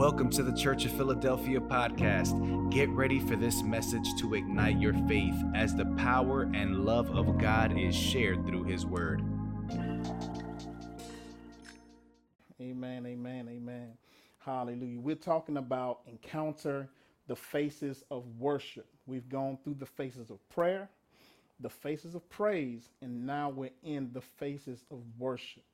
Welcome to the Church of Philadelphia podcast. Get ready for this message to ignite your faith as the power and love of God is shared through His Word. Amen, amen, amen. Hallelujah. We're talking about encounter the faces of worship. We've gone through the faces of prayer, the faces of praise, and now we're in the faces of worship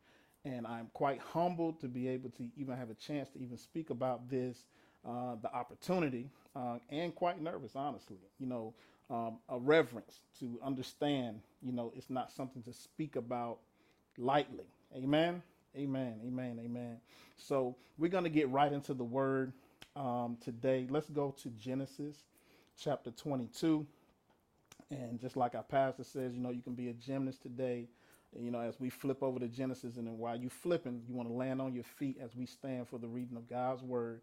and I'm quite humbled to be able to even have a chance to even speak about this, uh, the opportunity, uh, and quite nervous, honestly. You know, um, a reverence to understand. You know, it's not something to speak about lightly. Amen. Amen. Amen. Amen. So we're going to get right into the word um, today. Let's go to Genesis chapter 22. And just like our pastor says, you know, you can be a gymnast today you know, as we flip over to Genesis, and then while you flipping, you want to land on your feet as we stand for the reading of God's word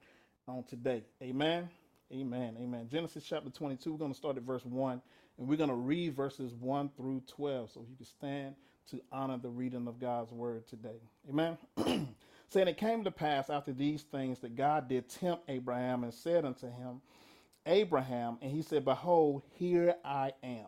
on today. Amen. Amen. Amen. Genesis chapter 22, we're going to start at verse 1, and we're going to read verses 1 through 12. So you can stand to honor the reading of God's word today. Amen. Saying it came to pass after these things that God did tempt Abraham and said unto him, Abraham, and he said, Behold, here I am.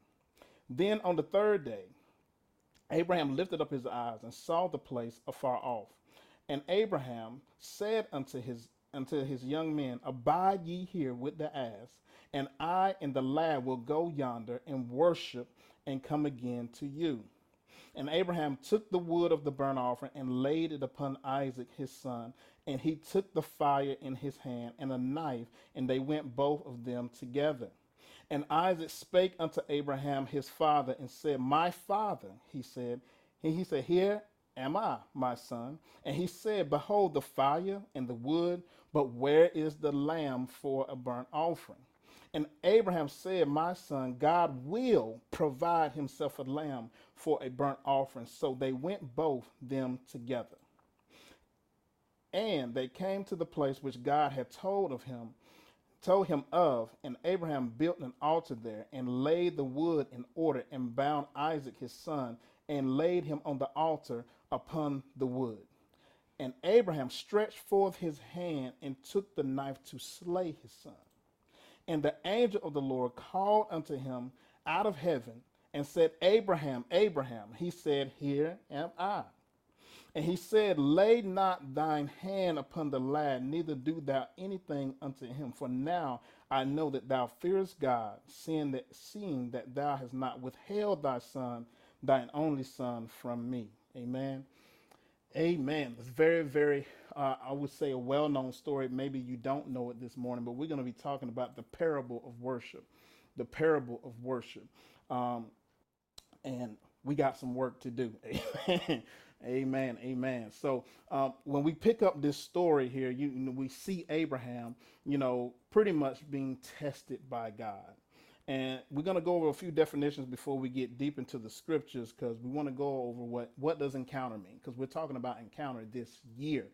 Then on the third day, Abraham lifted up his eyes and saw the place afar off. And Abraham said unto his unto his young men, Abide ye here with the ass, and I and the lad will go yonder and worship and come again to you. And Abraham took the wood of the burnt offering and laid it upon Isaac his son, and he took the fire in his hand and a knife, and they went both of them together. And Isaac spake unto Abraham his father and said, My father, he said. And he said, Here am I, my son. And he said, Behold the fire and the wood, but where is the lamb for a burnt offering? And Abraham said, My son, God will provide himself a lamb for a burnt offering. So they went both them together. And they came to the place which God had told of him told him of, and Abraham built an altar there and laid the wood in order and bound Isaac his son and laid him on the altar upon the wood. And Abraham stretched forth his hand and took the knife to slay his son. And the angel of the Lord called unto him out of heaven and said, Abraham, Abraham. He said, Here am I. And he said, Lay not thine hand upon the lad, neither do thou anything unto him. For now I know that thou fearest God, seeing that, seeing that thou hast not withheld thy son, thine only son, from me. Amen. Amen. It's very, very, uh, I would say, a well known story. Maybe you don't know it this morning, but we're going to be talking about the parable of worship. The parable of worship. Um, and we got some work to do. Amen. Amen. So um, when we pick up this story here, you, you know, we see Abraham, you know, pretty much being tested by God. And we're going to go over a few definitions before we get deep into the scriptures because we want to go over what, what does encounter mean? Because we're talking about encounter this year,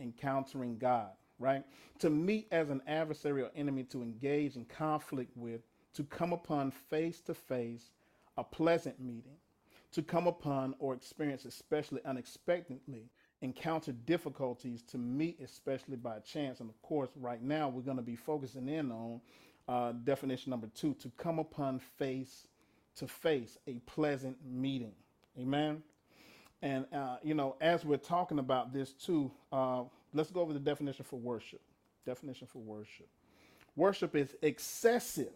encountering God, right? To meet as an adversary or enemy, to engage in conflict with, to come upon face to face, a pleasant meeting, to come upon or experience, especially unexpectedly, encounter difficulties to meet, especially by chance. And of course, right now we're going to be focusing in on uh, definition number two to come upon face to face, a pleasant meeting. Amen. And, uh, you know, as we're talking about this too, uh, let's go over the definition for worship. Definition for worship. Worship is excessive,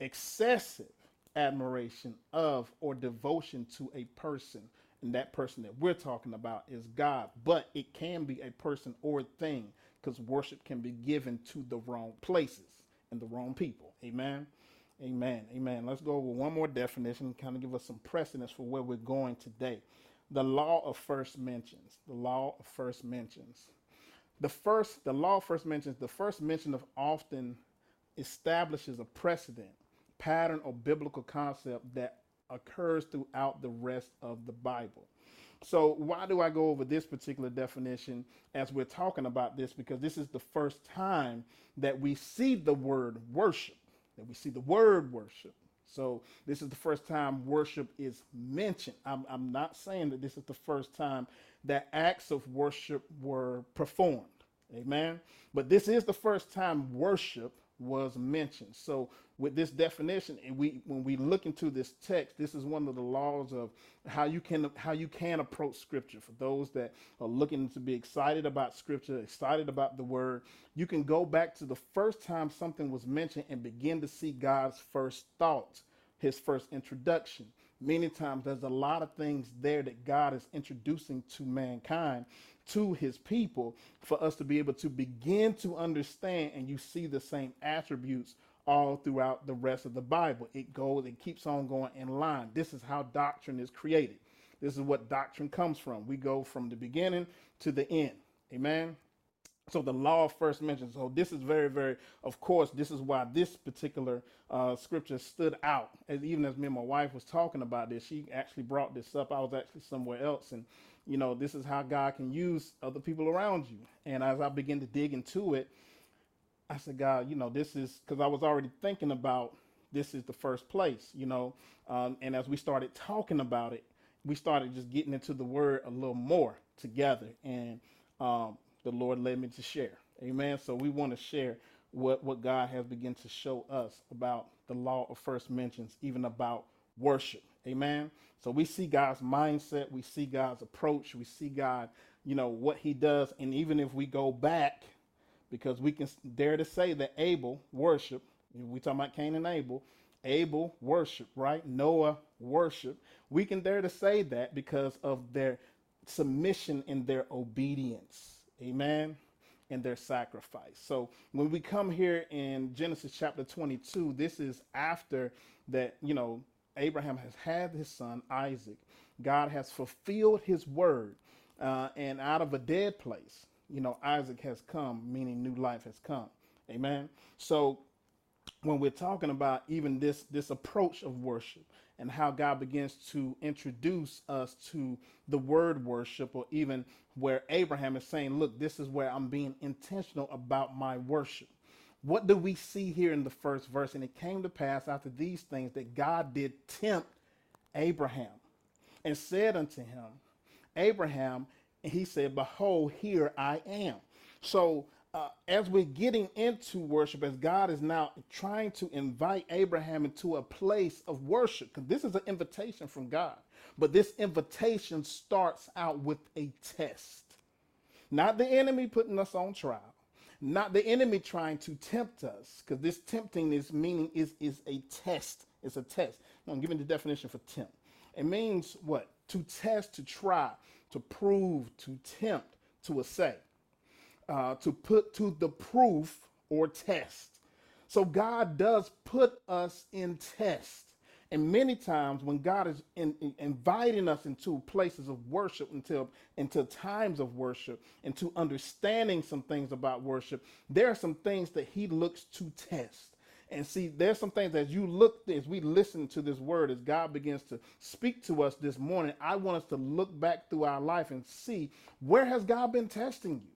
excessive admiration of or devotion to a person. And that person that we're talking about is God. But it can be a person or thing because worship can be given to the wrong places and the wrong people. Amen. Amen. Amen. Let's go over one more definition, kind of give us some precedence for where we're going today. The law of first mentions. The law of first mentions. the first, the law first mentions, the first mention of often establishes a precedent, pattern, or biblical concept that occurs throughout the rest of the Bible. So, why do I go over this particular definition as we're talking about this? Because this is the first time that we see the word worship, that we see the word worship. So, this is the first time worship is mentioned. I'm, I'm not saying that this is the first time that acts of worship were performed. Amen. But this is the first time worship was mentioned. So with this definition, and we when we look into this text, this is one of the laws of how you can how you can approach scripture. For those that are looking to be excited about scripture, excited about the word, you can go back to the first time something was mentioned and begin to see God's first thoughts, his first introduction. Many times there's a lot of things there that God is introducing to mankind to his people for us to be able to begin to understand and you see the same attributes all throughout the rest of the Bible. It goes, it keeps on going in line. This is how doctrine is created. This is what doctrine comes from. We go from the beginning to the end. Amen. So the law first mentioned. So this is very, very. Of course, this is why this particular uh, scripture stood out. As even as me and my wife was talking about this, she actually brought this up. I was actually somewhere else, and you know, this is how God can use other people around you. And as I begin to dig into it, I said, God, you know, this is because I was already thinking about this is the first place, you know. Um, and as we started talking about it, we started just getting into the word a little more together. And um, the Lord led me to share. Amen. So we want to share what, what God has begun to show us about the law of first mentions, even about worship. Amen. So we see God's mindset, we see God's approach, we see God, you know, what he does. And even if we go back because we can dare to say that Abel worship. We talking about Cain and Abel. Abel worship, right? Noah worship. We can dare to say that because of their submission and their obedience. Amen. And their sacrifice. So when we come here in Genesis chapter 22, this is after that, you know, Abraham has had his son Isaac. God has fulfilled his word. Uh, and out of a dead place, you know, Isaac has come, meaning new life has come. Amen. So when we're talking about even this this approach of worship and how God begins to introduce us to the word worship or even where Abraham is saying, look, this is where I'm being intentional about my worship. What do we see here in the first verse? And it came to pass after these things that God did tempt Abraham and said unto him, Abraham, and he said, Behold, here I am. So, uh, as we're getting into worship, as God is now trying to invite Abraham into a place of worship, because this is an invitation from God, but this invitation starts out with a test. Not the enemy putting us on trial, not the enemy trying to tempt us, because this tempting is meaning is, is a test. It's a test. I'm giving the definition for tempt. It means what? To test, to try, to prove, to tempt, to assay, uh, to put to the proof or test. So God does put us in test. And many times when God is in, in inviting us into places of worship, until into times of worship, into understanding some things about worship, there are some things that He looks to test. And see, there's some things as you look, as we listen to this word, as God begins to speak to us this morning, I want us to look back through our life and see where has God been testing you?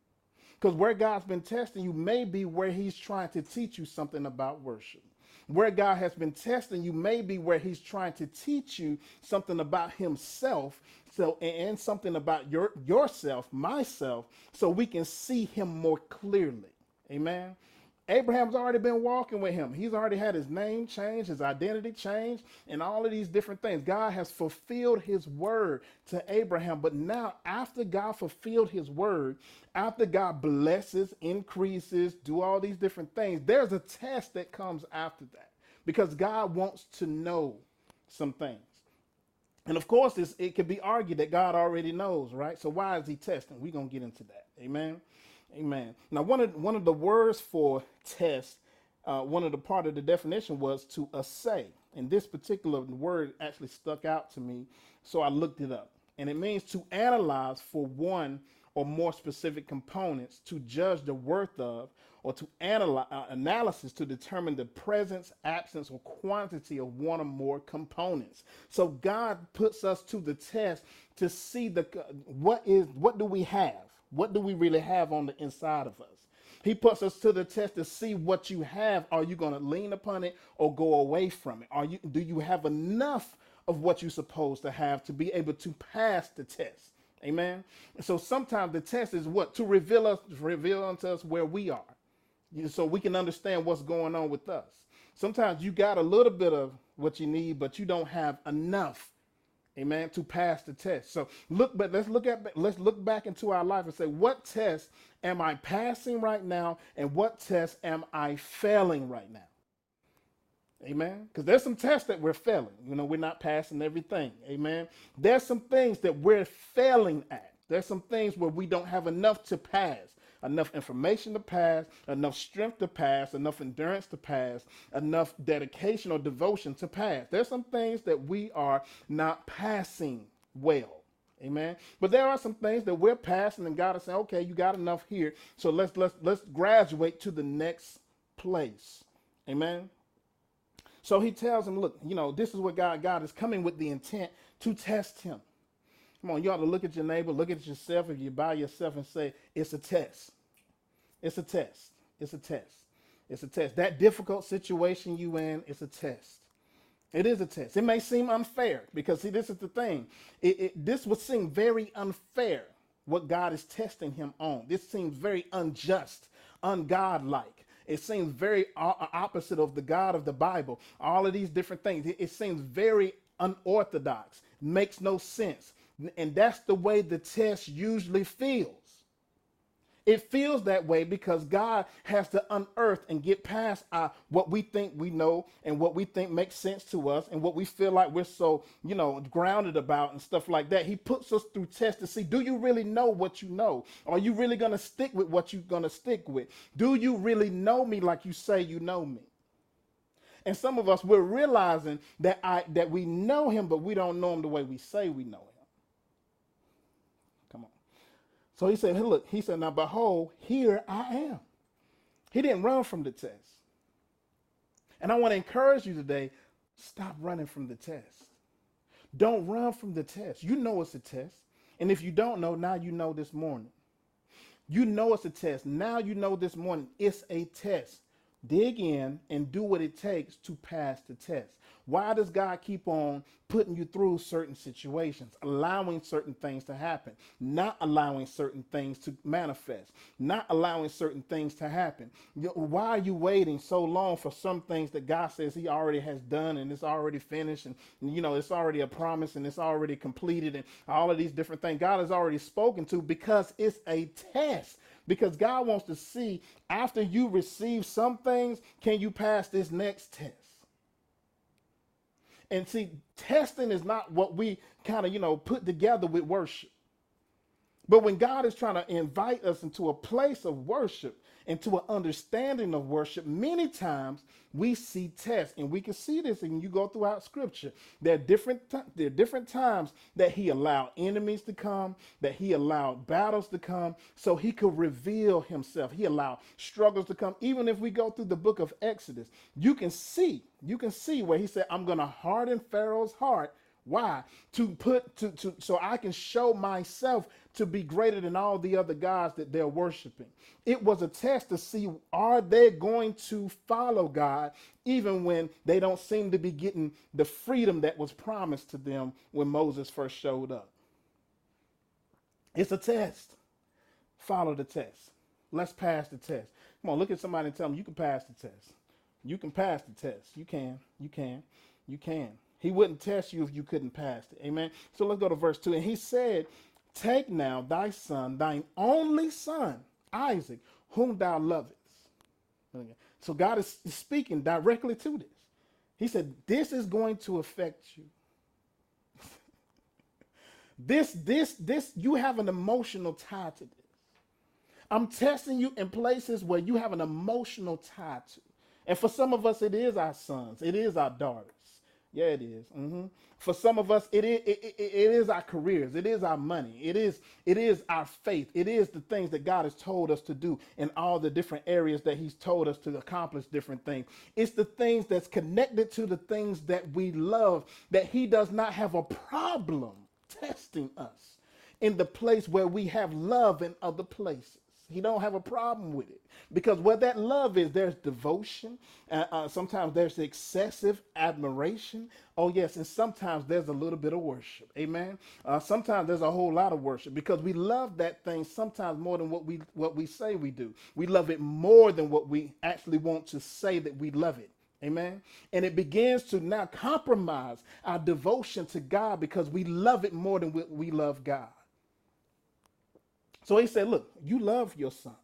Because where God's been testing you may be where He's trying to teach you something about worship. Where God has been testing you may be where He's trying to teach you something about Himself, so and something about your yourself, myself, so we can see Him more clearly. Amen. Abraham's already been walking with him. He's already had his name changed, his identity changed, and all of these different things. God has fulfilled his word to Abraham. But now, after God fulfilled his word, after God blesses, increases, do all these different things, there's a test that comes after that because God wants to know some things. And of course, it could be argued that God already knows, right? So why is he testing? We're going to get into that. Amen. Amen. Now, one of one of the words for test, uh, one of the part of the definition was to assay, and this particular word actually stuck out to me, so I looked it up, and it means to analyze for one or more specific components to judge the worth of or to analyze uh, analysis to determine the presence, absence, or quantity of one or more components. So God puts us to the test to see the what is what do we have? What do we really have on the inside of us? He puts us to the test to see what you have. Are you going to lean upon it or go away from it? Are you do you have enough of what you're supposed to have to be able to pass the test? Amen. So sometimes the test is what to reveal us, reveal unto us where we are, so we can understand what's going on with us. Sometimes you got a little bit of what you need, but you don't have enough, amen, to pass the test. So look, but let's look at let's look back into our life and say, what test am I passing right now, and what test am I failing right now? Amen. Because there's some tests that we're failing. You know, we're not passing everything. Amen. There's some things that we're failing at. There's some things where we don't have enough to pass, enough information to pass, enough strength to pass, enough endurance to pass, enough dedication or devotion to pass. There's some things that we are not passing well. Amen. But there are some things that we're passing, and God is saying, okay, you got enough here. So let's let's let's graduate to the next place. Amen. So he tells him, look, you know, this is what God, God is coming with the intent to test him. Come on, you ought to look at your neighbor, look at yourself if you're by yourself and say, it's a test. It's a test. It's a test. It's a test. That difficult situation you in is a test. It is a test. It may seem unfair because see, this is the thing. It, it, this would seem very unfair what God is testing him on. This seems very unjust, ungodlike. It seems very opposite of the God of the Bible. All of these different things. It, it seems very unorthodox, makes no sense. And that's the way the test usually feels. It feels that way because God has to unearth and get past our, what we think we know and what we think makes sense to us and what we feel like we're so, you know, grounded about and stuff like that. He puts us through tests to see do you really know what you know? Are you really going to stick with what you're going to stick with? Do you really know me like you say you know me? And some of us we're realizing that I that we know him but we don't know him the way we say we know him. So he said, hey, look, he said, now behold, here I am. He didn't run from the test. And I want to encourage you today, stop running from the test. Don't run from the test. You know it's a test. And if you don't know, now you know this morning. You know it's a test. Now you know this morning it's a test. Dig in and do what it takes to pass the test. Why does God keep on putting you through certain situations, allowing certain things to happen, not allowing certain things to manifest, not allowing certain things to happen? Why are you waiting so long for some things that God says He already has done and it's already finished and, you know, it's already a promise and it's already completed and all of these different things God has already spoken to because it's a test because God wants to see after you receive some things, can you pass this next test? And see, testing is not what we kind of, you know, put together with worship. But when God is trying to invite us into a place of worship, into an understanding of worship, many times we see tests, and we can see this and you go throughout scripture. There are different t- there are different times that he allowed enemies to come, that he allowed battles to come, so he could reveal himself. He allowed struggles to come. Even if we go through the book of Exodus, you can see, you can see where he said, I'm gonna harden Pharaoh's heart why? To put to, to so I can show myself to be greater than all the other gods that they're worshiping. It was a test to see are they going to follow God even when they don't seem to be getting the freedom that was promised to them when Moses first showed up. It's a test. Follow the test. Let's pass the test. Come on, look at somebody and tell them you can pass the test. You can pass the test. You can. You can. You can. He wouldn't test you if you couldn't pass it. Amen. So let's go to verse 2. And he said, Take now thy son, thine only son, Isaac, whom thou lovest. So God is speaking directly to this. He said, This is going to affect you. this, this, this, you have an emotional tie to this. I'm testing you in places where you have an emotional tie to. And for some of us, it is our sons, it is our daughters. Yeah, it is. Mm-hmm. For some of us, it is, it, it, it is our careers. It is our money. It is it is our faith. It is the things that God has told us to do in all the different areas that He's told us to accomplish different things. It's the things that's connected to the things that we love that He does not have a problem testing us in the place where we have love in other places. He don't have a problem with it because what that love is, there's devotion. Uh, uh, sometimes there's excessive admiration. Oh yes, and sometimes there's a little bit of worship. Amen. Uh, sometimes there's a whole lot of worship because we love that thing sometimes more than what we what we say we do. We love it more than what we actually want to say that we love it. Amen. And it begins to now compromise our devotion to God because we love it more than we, we love God. So he said, Look, you love your son.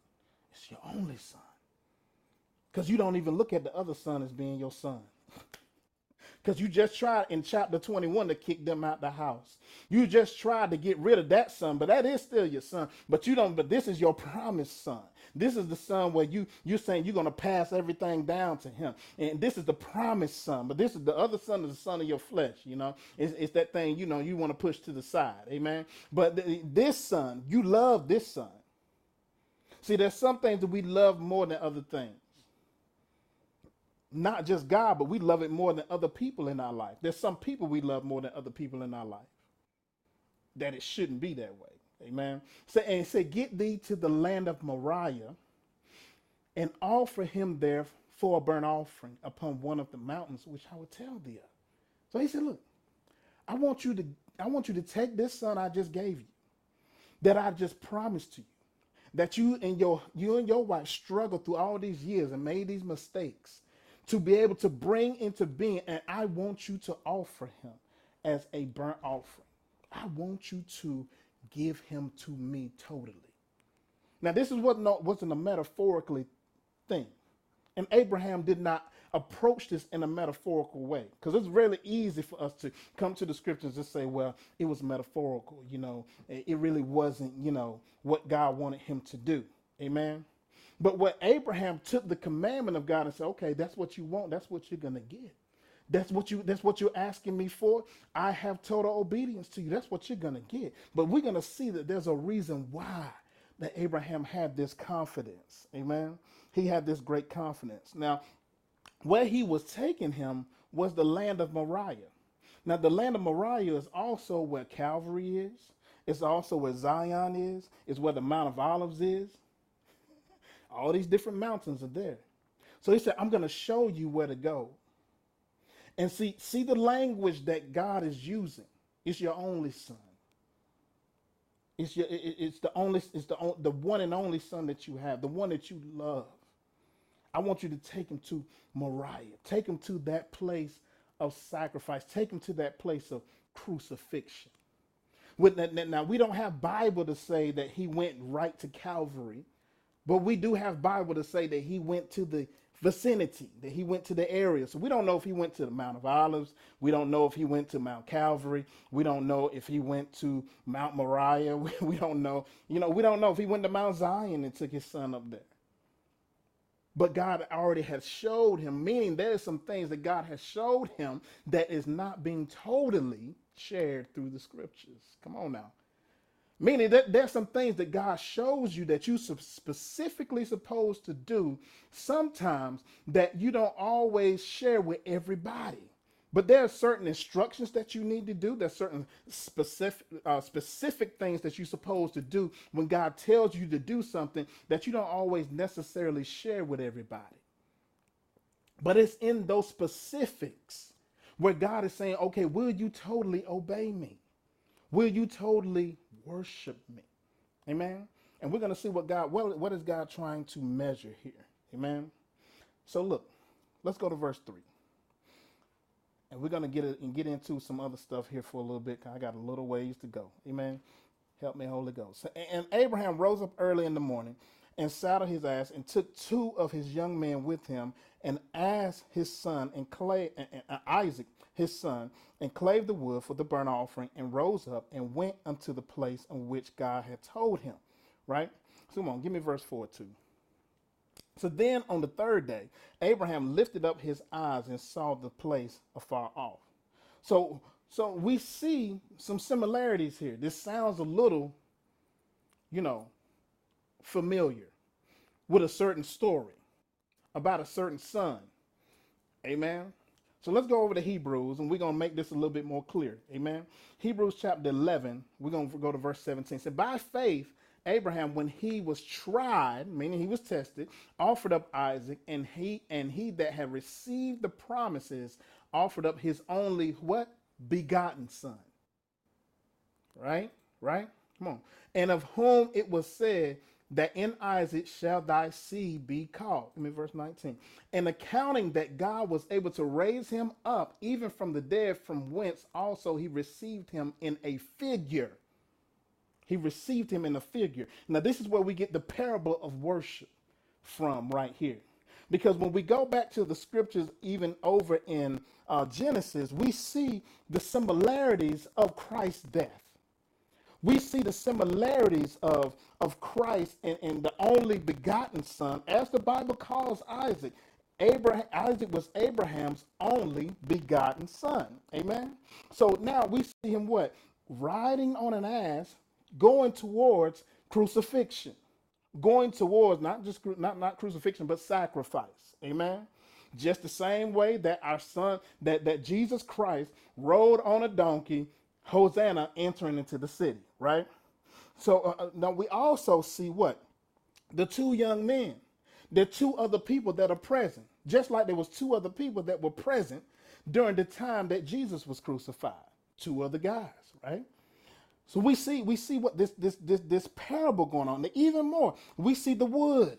It's your only son. Because you don't even look at the other son as being your son. Because you just tried in chapter 21 to kick them out the house. You just tried to get rid of that son, but that is still your son. But you don't, but this is your promised son. This is the son where you you're saying you're gonna pass everything down to him. And this is the promised son. But this is the other son is the son of your flesh, you know. It's, it's that thing, you know, you want to push to the side. Amen. But th- this son, you love this son. See, there's some things that we love more than other things not just God, but we love it more than other people in our life. There's some people we love more than other people in our life. That it shouldn't be that way. Amen. So and say, get thee to the land of Moriah and offer him there for a burnt offering upon one of the mountains which I will tell thee. So he said, Look, I want you to I want you to take this son I just gave you, that I just promised to you, that you and your you and your wife struggled through all these years and made these mistakes to be able to bring into being, and I want you to offer him as a burnt offering. I want you to give him to me totally. Now, this is what not, wasn't a metaphorically thing. And Abraham did not approach this in a metaphorical way because it's really easy for us to come to the scriptures and say, well, it was metaphorical. You know, it really wasn't, you know, what God wanted him to do. Amen. But what Abraham took the commandment of God and said, okay, that's what you want. That's what you're going to get. That's what you that's what you're asking me for. I have total obedience to you. That's what you're to get. But we're to see that there's a reason why that Abraham had this confidence. Amen. He had this great confidence. Now, where he was taking him was the land of Moriah. Now, the land of Moriah is also where Calvary is. It's also where Zion is. It's where the Mount of Olives is. All these different mountains are there. So he said, I'm going to show you where to go. And see, see the language that God is using. It's your only son. It's your it's the only it's the the one and only son that you have, the one that you love. I want you to take him to Moriah. Take him to that place of sacrifice. Take him to that place of crucifixion. With that, now we don't have Bible to say that he went right to Calvary but we do have Bible to say that he went to the vicinity, that he went to the area. So we don't know if he went to the Mount of Olives. We don't know if he went to Mount Calvary. We don't know if he went to Mount Moriah. We, we don't know. You know, we don't know if he went to Mount Zion and took his son up there. But God already has showed him, meaning there are some things that God has showed him that is not being totally shared through the scriptures. Come on now. Meaning that there's some things that God shows you that you specifically supposed to do sometimes that you don't always share with everybody. But there are certain instructions that you need to do. There's certain specific uh, specific things that you're supposed to do when God tells you to do something that you don't always necessarily share with everybody. But it's in those specifics where God is saying, okay, will you totally obey me? Will you totally worship me. Amen. And we're going to see what God, what, what is God trying to measure here? Amen. So look, let's go to verse 3. And we're going to get it and get into some other stuff here for a little bit. I got a little ways to go. Amen. Help me, Holy Ghost. And Abraham rose up early in the morning and saddled his ass and took two of his young men with him and asked his son and Clay and, and Isaac his son, and clave the wood for the burnt offering, and rose up and went unto the place on which God had told him. Right? So come on, give me verse 4 too. So then on the third day, Abraham lifted up his eyes and saw the place afar off. so so we see some similarities here. This sounds a little, you know, familiar with a certain story about a certain son. Amen. So let's go over to Hebrews and we're going to make this a little bit more clear. Amen. Hebrews chapter 11, we're going to go to verse 17. It said, By faith, Abraham, when he was tried, meaning he was tested, offered up Isaac, and he and he that had received the promises offered up his only what? Begotten son. Right? Right? Come on. And of whom it was said, that in Isaac shall thy seed be called. Let me verse 19. And accounting that God was able to raise him up even from the dead, from whence also he received him in a figure. He received him in a figure. Now, this is where we get the parable of worship from right here. Because when we go back to the scriptures, even over in uh, Genesis, we see the similarities of Christ's death we see the similarities of, of Christ and, and the only begotten son, as the Bible calls Isaac. Abraham, Isaac was Abraham's only begotten son. Amen. So now we see him what? Riding on an ass, going towards crucifixion. Going towards not just not, not crucifixion, but sacrifice. Amen. Just the same way that our son, that, that Jesus Christ rode on a donkey Hosanna entering into the city, right? So uh, uh, now we also see what? The two young men. The two other people that are present. Just like there was two other people that were present during the time that Jesus was crucified. Two other guys, right? So we see we see what this this this this parable going on. Even more, we see the wood.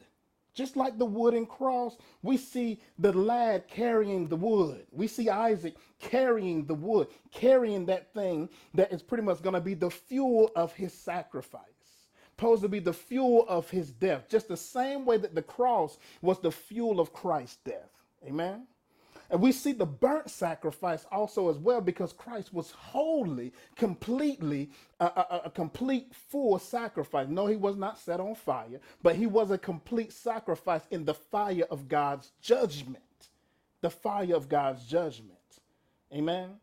Just like the wooden cross, we see the lad carrying the wood. We see Isaac carrying the wood, carrying that thing that is pretty much going to be the fuel of his sacrifice, supposed to be the fuel of his death, just the same way that the cross was the fuel of Christ's death. Amen. And we see the burnt sacrifice also as well because Christ was wholly, completely, a, a, a, complete full sacrifice. No, he was not set on fire, but he was a complete sacrifice in the fire of God's judgment. The fire of God's judgment. Amen.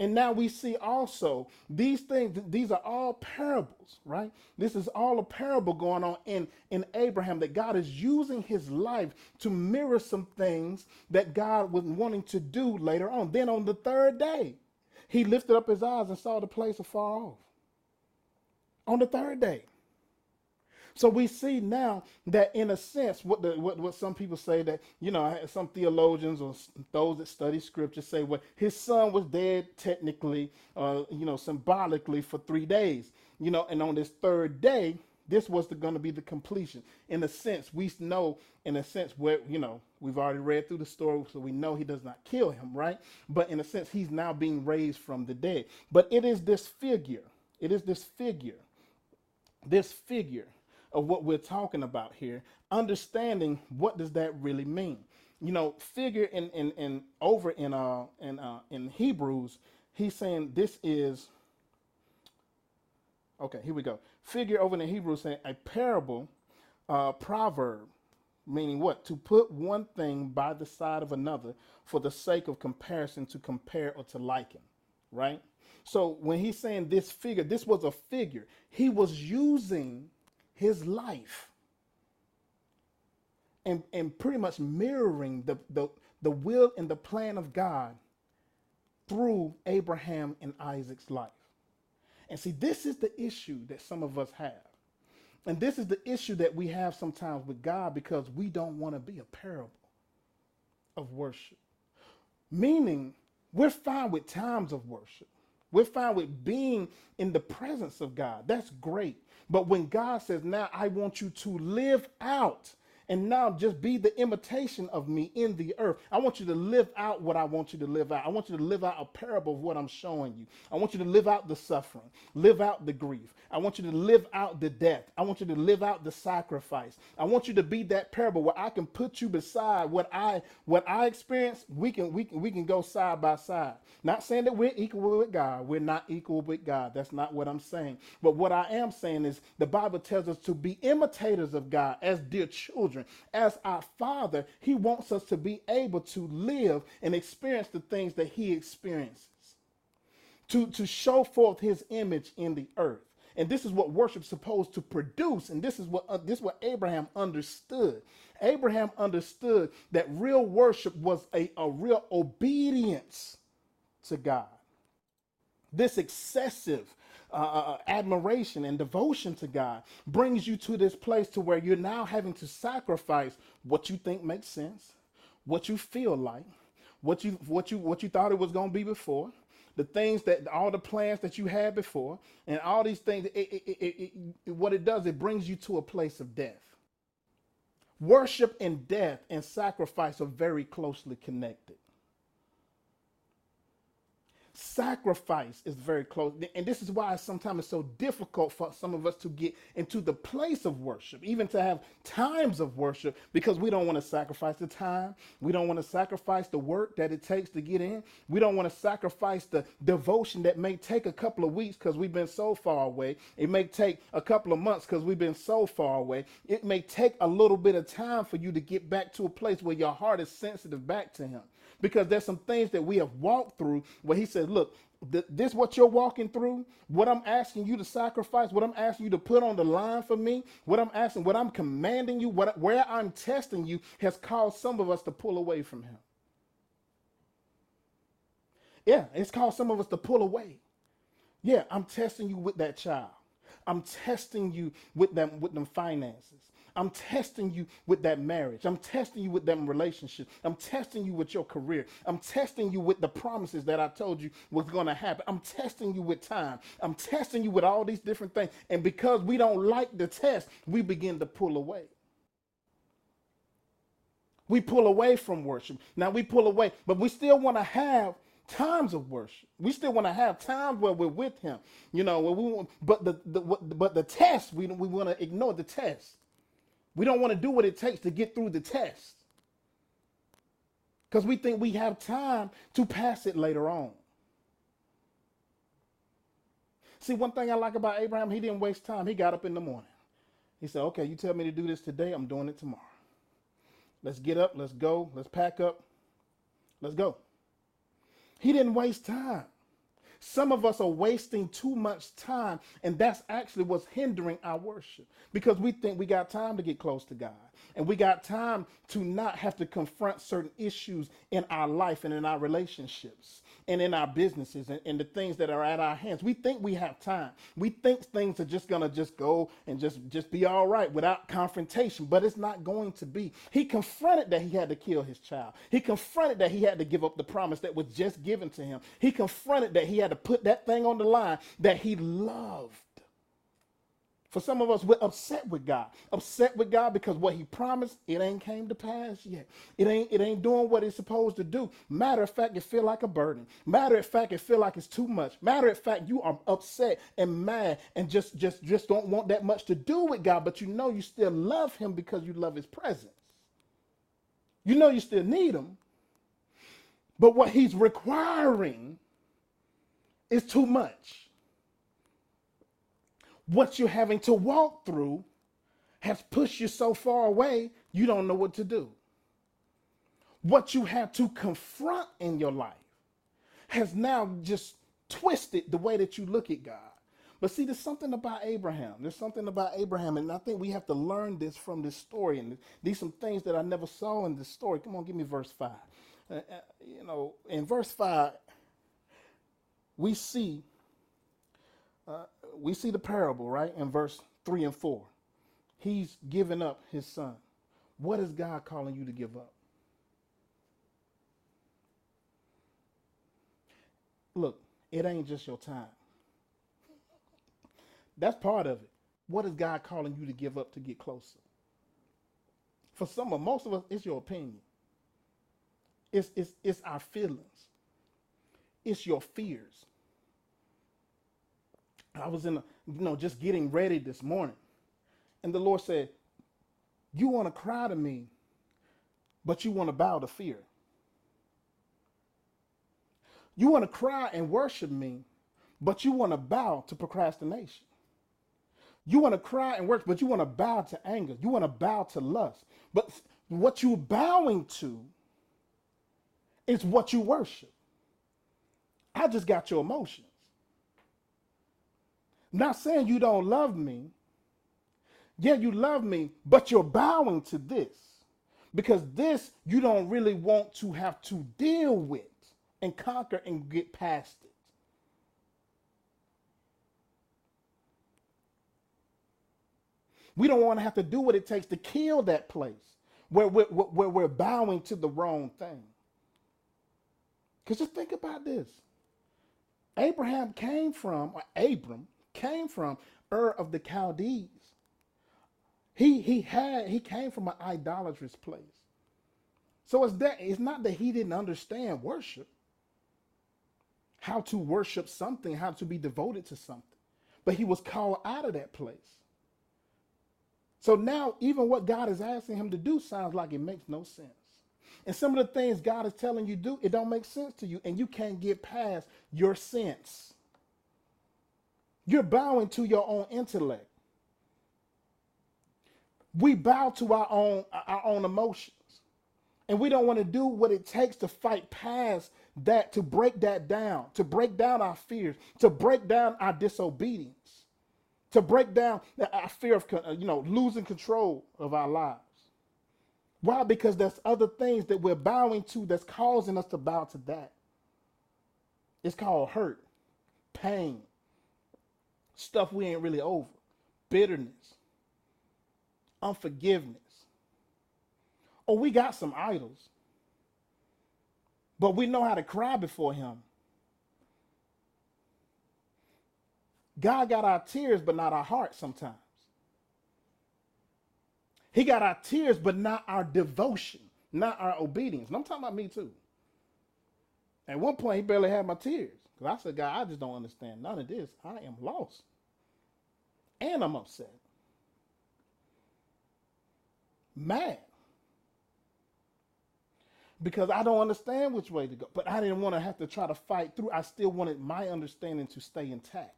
And now we see also these things, these are all parables, right? This is all a parable going on in, in Abraham that God is using his life to mirror some things that God was wanting to do later on. Then on the third day, he lifted up his eyes and saw the place afar off. On the third day. So we see now that, in a sense, what the what, what some people say that you know some theologians or those that study scripture say, well, his son was dead technically, uh, you know, symbolically for three days, you know, and on this third day, this was going to be the completion. In a sense, we know, in a sense, where you know we've already read through the story, so we know he does not kill him, right? But in a sense, he's now being raised from the dead. But it is this figure. It is this figure. This figure of what we're talking about here, understanding what does that really mean. You know, figure in in, in over in uh in uh in Hebrews, he's saying this is okay, here we go. Figure over in Hebrews saying a parable, uh proverb, meaning what? To put one thing by the side of another for the sake of comparison to compare or to liken, right? So when he's saying this figure, this was a figure. He was using his life and, and pretty much mirroring the, the, the will and the plan of God through Abraham and Isaac's life. And see, this is the issue that some of us have. And this is the issue that we have sometimes with God because we don't want to be a parable of worship. Meaning, we're fine with times of worship. We're fine with being in the presence of God. That's great. But when God says, now I want you to live out and now just be the imitation of me in the earth. I want you to live out what I want you to live out. I want you to live out a parable of what I'm showing you. I want you to live out the suffering, live out the grief. I want you to live out the death. I want you to live out the sacrifice. I want you to be that parable where I can put you beside what I what I experience. We can we can we can go side by side. Not saying that we're equal with God. We're not equal with God. That's not what I'm saying. But what I am saying is the Bible tells us to be imitators of God as dear children children. As our Father, He wants us to be able to live and experience the things that He experiences. to, to show forth his image in the earth. And this is what worship's supposed to produce. And this is what uh, this is what Abraham understood. Abraham understood that real worship was a, a real obedience to God. This excessive uh, uh, uh, admiration and devotion to God brings you to this place to where you're now having to sacrifice what you think makes sense, what you feel like, what you what you what you thought it was going to be before, the things that all the plans that you had before, and all these things. It, it, it, what it does, it brings you to a place of death. Worship and death and sacrifice are very closely connected sacrifice is very close. And this is why sometimes it's so difficult for some of us to get into the place of worship even to have times of worship because we don't want to sacrifice the time. We don't want to sacrifice the work that it takes to get in. We don't want to sacrifice the devotion that may take a couple of weeks because we've been so far away. It may take a couple of months because we've been so far away. It may take a little bit of time for you to get back to a place where your heart is sensitive back to him because there's some things that we have walked through where he says, look, th- this what you're walking through, what I'm asking you to sacrifice, what I'm asking you to put on the line for me, what I'm asking, what I'm commanding you, what where I'm testing you has caused some of us to pull away from him. Yeah, it's caused some of us to pull away. Yeah, I'm testing you with that child. I'm testing you with them with them finances. I'm testing you with that marriage. I'm testing you with them relationships. I'm testing you with your career. I'm testing you with the promises that I told you was going to happen. I'm testing you with time. I'm testing you with all these different things. And because we don't like the test, we begin to pull away. We pull away from worship. Now we pull away, but we still want to have times of worship. We still want to have times where we're with Him. You know, we want, but the, the but the test we we want to ignore the test. We don't want to do what it takes to get through the test because we think we have time to pass it later on. See, one thing I like about Abraham, he didn't waste time. He got up in the morning. He said, Okay, you tell me to do this today, I'm doing it tomorrow. Let's get up, let's go, let's pack up, let's go. He didn't waste time. Some of us are wasting too much time, and that's actually what's hindering our worship because we think we got time to get close to God and we got time to not have to confront certain issues in our life and in our relationships and in our businesses and, and the things that are at our hands. We think we have time. We think things are just gonna just go and just just be all right without confrontation, but it's not going to be. He confronted that he had to kill his child. He confronted that he had to give up the promise that was just given to him. He confronted that he had to put that thing on the line that he loved. For some of us, we're upset with God. Upset with God because what He promised, it ain't came to pass yet. It ain't, it ain't doing what it's supposed to do. Matter of fact, it feel like a burden. Matter of fact, it feel like it's too much. Matter of fact, you are upset and mad and just, just, just don't want that much to do with God, but you know you still love Him because you love His presence. You know you still need Him. But what He's requiring is too much what you're having to walk through has pushed you so far away, you don't know what to do. What you have to confront in your life has now just twisted the way that you look at God. But see, there's something about Abraham. There's something about Abraham, and I think we have to learn this from this story. And these some things that I never saw in this story. Come on, give me verse five. Uh, uh, you know, in verse five, we see uh, we see the parable, right, in verse 3 and 4. He's giving up his son. What is God calling you to give up? Look, it ain't just your time. That's part of it. What is God calling you to give up to get closer? For some of most of us, it's your opinion. It's, it's, it's our feelings. It's your fears. I was in, a, you know, just getting ready this morning. And the Lord said, You want to cry to me, but you want to bow to fear. You want to cry and worship me, but you want to bow to procrastination. You want to cry and worship, but you want to bow to anger. You want to bow to lust. But what you're bowing to is what you worship. I just got your emotions. Not saying you don't love me. Yeah, you love me, but you're bowing to this because this you don't really want to have to deal with and conquer and get past it. We don't want to have to do what it takes to kill that place where we're, where we're bowing to the wrong thing. Because just think about this Abraham came from, or Abram came from Ur of the Chaldees. He, he had he came from an idolatrous place. So it's that it's not that he didn't understand worship, how to worship something, how to be devoted to something, but he was called out of that place. So now, even what God is asking him to do sounds like it makes no sense. And some of the things God is telling you do, it don't make sense to you, and you can't get past your sense. You're bowing to your own intellect. We bow to our own our own emotions. And we don't want to do what it takes to fight past that, to break that down, to break down our fears, to break down our disobedience to break down our fear of uh, you know losing control of our lives. Why? Because there's other things that we're bowing to that's causing us to bow to that. It's called hurt, pain, stuff we ain't really over, bitterness, unforgiveness. Oh, we got some idols, but we know how to cry before Him. God got our tears, but not our hearts sometimes. He got our tears, but not our devotion, not our obedience. And I'm talking about me too. At one point, he barely had my tears. Because I said, God, I just don't understand none of this. I am lost. And I'm upset. Mad. Because I don't understand which way to go. But I didn't want to have to try to fight through. I still wanted my understanding to stay intact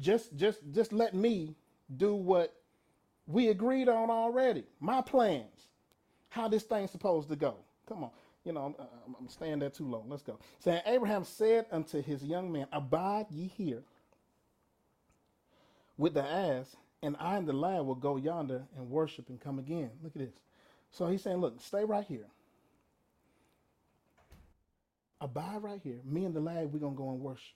just just just let me do what we agreed on already. My plans, how this thing's supposed to go. Come on, you know I'm, I'm staying there too long. Let's go. Saying Abraham said unto his young man, Abide ye here with the ass, and I and the lad will go yonder and worship and come again. Look at this. So he's saying, Look, stay right here. Abide right here. Me and the lad, we're gonna go and worship.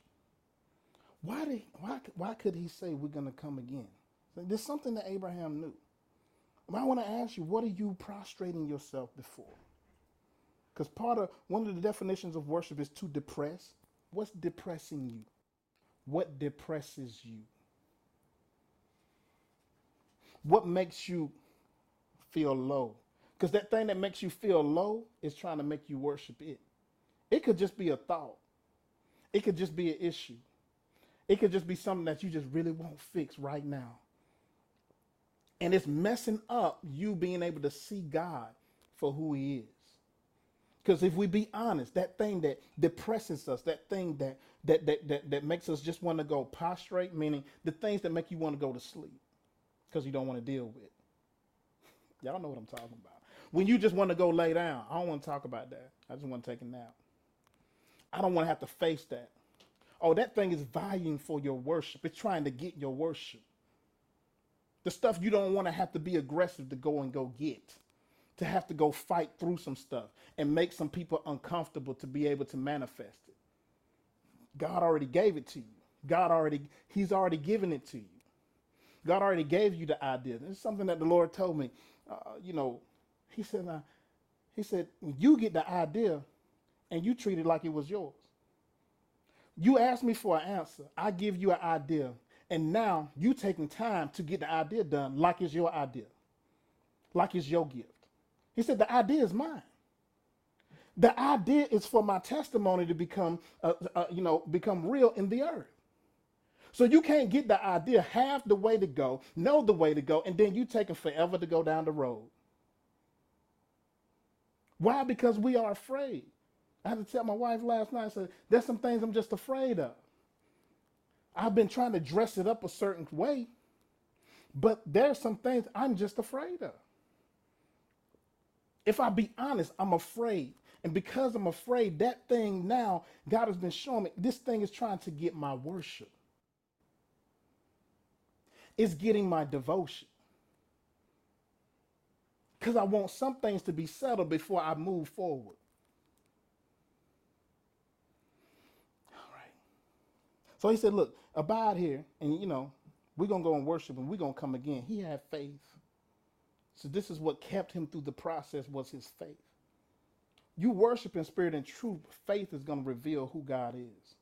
Why did why why could he say we're going to come again? There's something that Abraham knew. But I want to ask you, what are you prostrating yourself before? Because part of one of the definitions of worship is to depress. What's depressing you? What depresses you? What makes you feel low? Because that thing that makes you feel low is trying to make you worship it. It could just be a thought. It could just be an issue. It could just be something that you just really won't fix right now. And it's messing up you being able to see God for who He is. Because if we be honest, that thing that depresses us, that thing that that that that, that makes us just want to go prostrate, meaning the things that make you want to go to sleep because you don't want to deal with. Y'all know what I'm talking about. When you just want to go lay down, I don't want to talk about that. I just want to take a nap. I don't want to have to face that. Oh, that thing is vying for your worship. It's trying to get your worship. The stuff you don't want to have to be aggressive to go and go get, to have to go fight through some stuff and make some people uncomfortable to be able to manifest it. God already gave it to you. God already, He's already given it to you. God already gave you the idea. It's something that the Lord told me. Uh, you know, He said, uh, He said, when you get the idea and you treat it like it was yours. You ask me for an answer. I give you an idea. And now you taking time to get the idea done like it's your idea, like it's your gift. He said, The idea is mine. The idea is for my testimony to become, uh, uh, you know, become real in the earth. So you can't get the idea half the way to go, know the way to go, and then you taking forever to go down the road. Why? Because we are afraid. I had to tell my wife last night, I said, there's some things I'm just afraid of. I've been trying to dress it up a certain way, but there's some things I'm just afraid of. If I be honest, I'm afraid. And because I'm afraid, that thing now, God has been showing me, this thing is trying to get my worship. It's getting my devotion. Because I want some things to be settled before I move forward. All right. So he said, Look, abide here, and you know, we're going to go and worship, and we're going to come again. He had faith. So this is what kept him through the process was his faith. You worship in spirit and truth, faith is going to reveal who God is.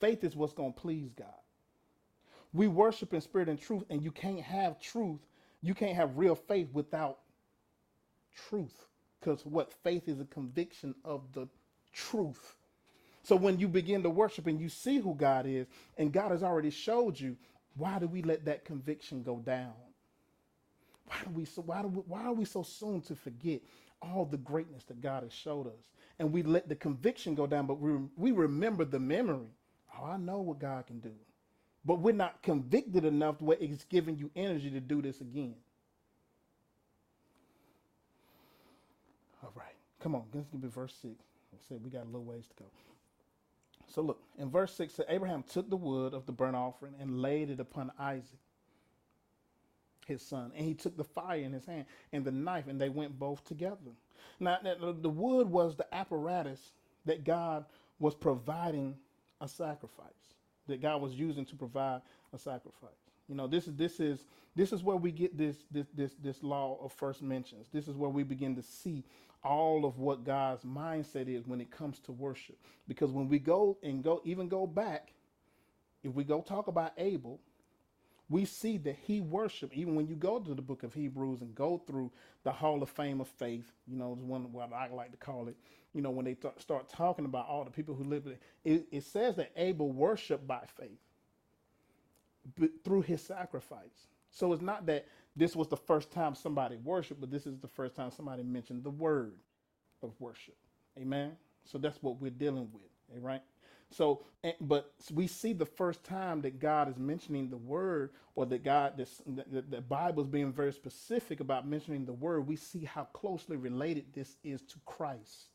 Faith is what's going to please God. We worship in spirit and truth, and you can't have truth, you can't have real faith without truth. Because what faith is a conviction of the truth. So when you begin to worship and you see who God is, and God has already showed you, why do we let that conviction go down? Why do we so why do we, why are we so soon to forget all the greatness that God has showed us? And we let the conviction go down, but we, we remember the memory. Oh, I know what God can do. But we're not convicted enough where it's giving you energy to do this again. All right. Come on, let's give me verse 6. I said we got a little ways to go. So look, in verse 6 said Abraham took the wood of the burnt offering and laid it upon Isaac his son. And he took the fire in his hand and the knife, and they went both together. Now, the wood was the apparatus that God was providing a sacrifice, that God was using to provide a sacrifice. You know, this is this is this is where we get this this this this law of first mentions. This is where we begin to see all of what God's mindset is when it comes to worship. Because when we go and go even go back, if we go talk about Abel, we see that he worshiped, even when you go to the book of Hebrews and go through the Hall of Fame of Faith, you know, is one what I like to call it, you know, when they th- start talking about all the people who lived it, it says that Abel worshiped by faith but through his sacrifice. So it's not that this was the first time somebody worshiped, but this is the first time somebody mentioned the word of worship. Amen. So that's what we're dealing with. All right. So, but we see the first time that God is mentioning the word, or that God, this, the, the Bible is being very specific about mentioning the word. We see how closely related this is to Christ.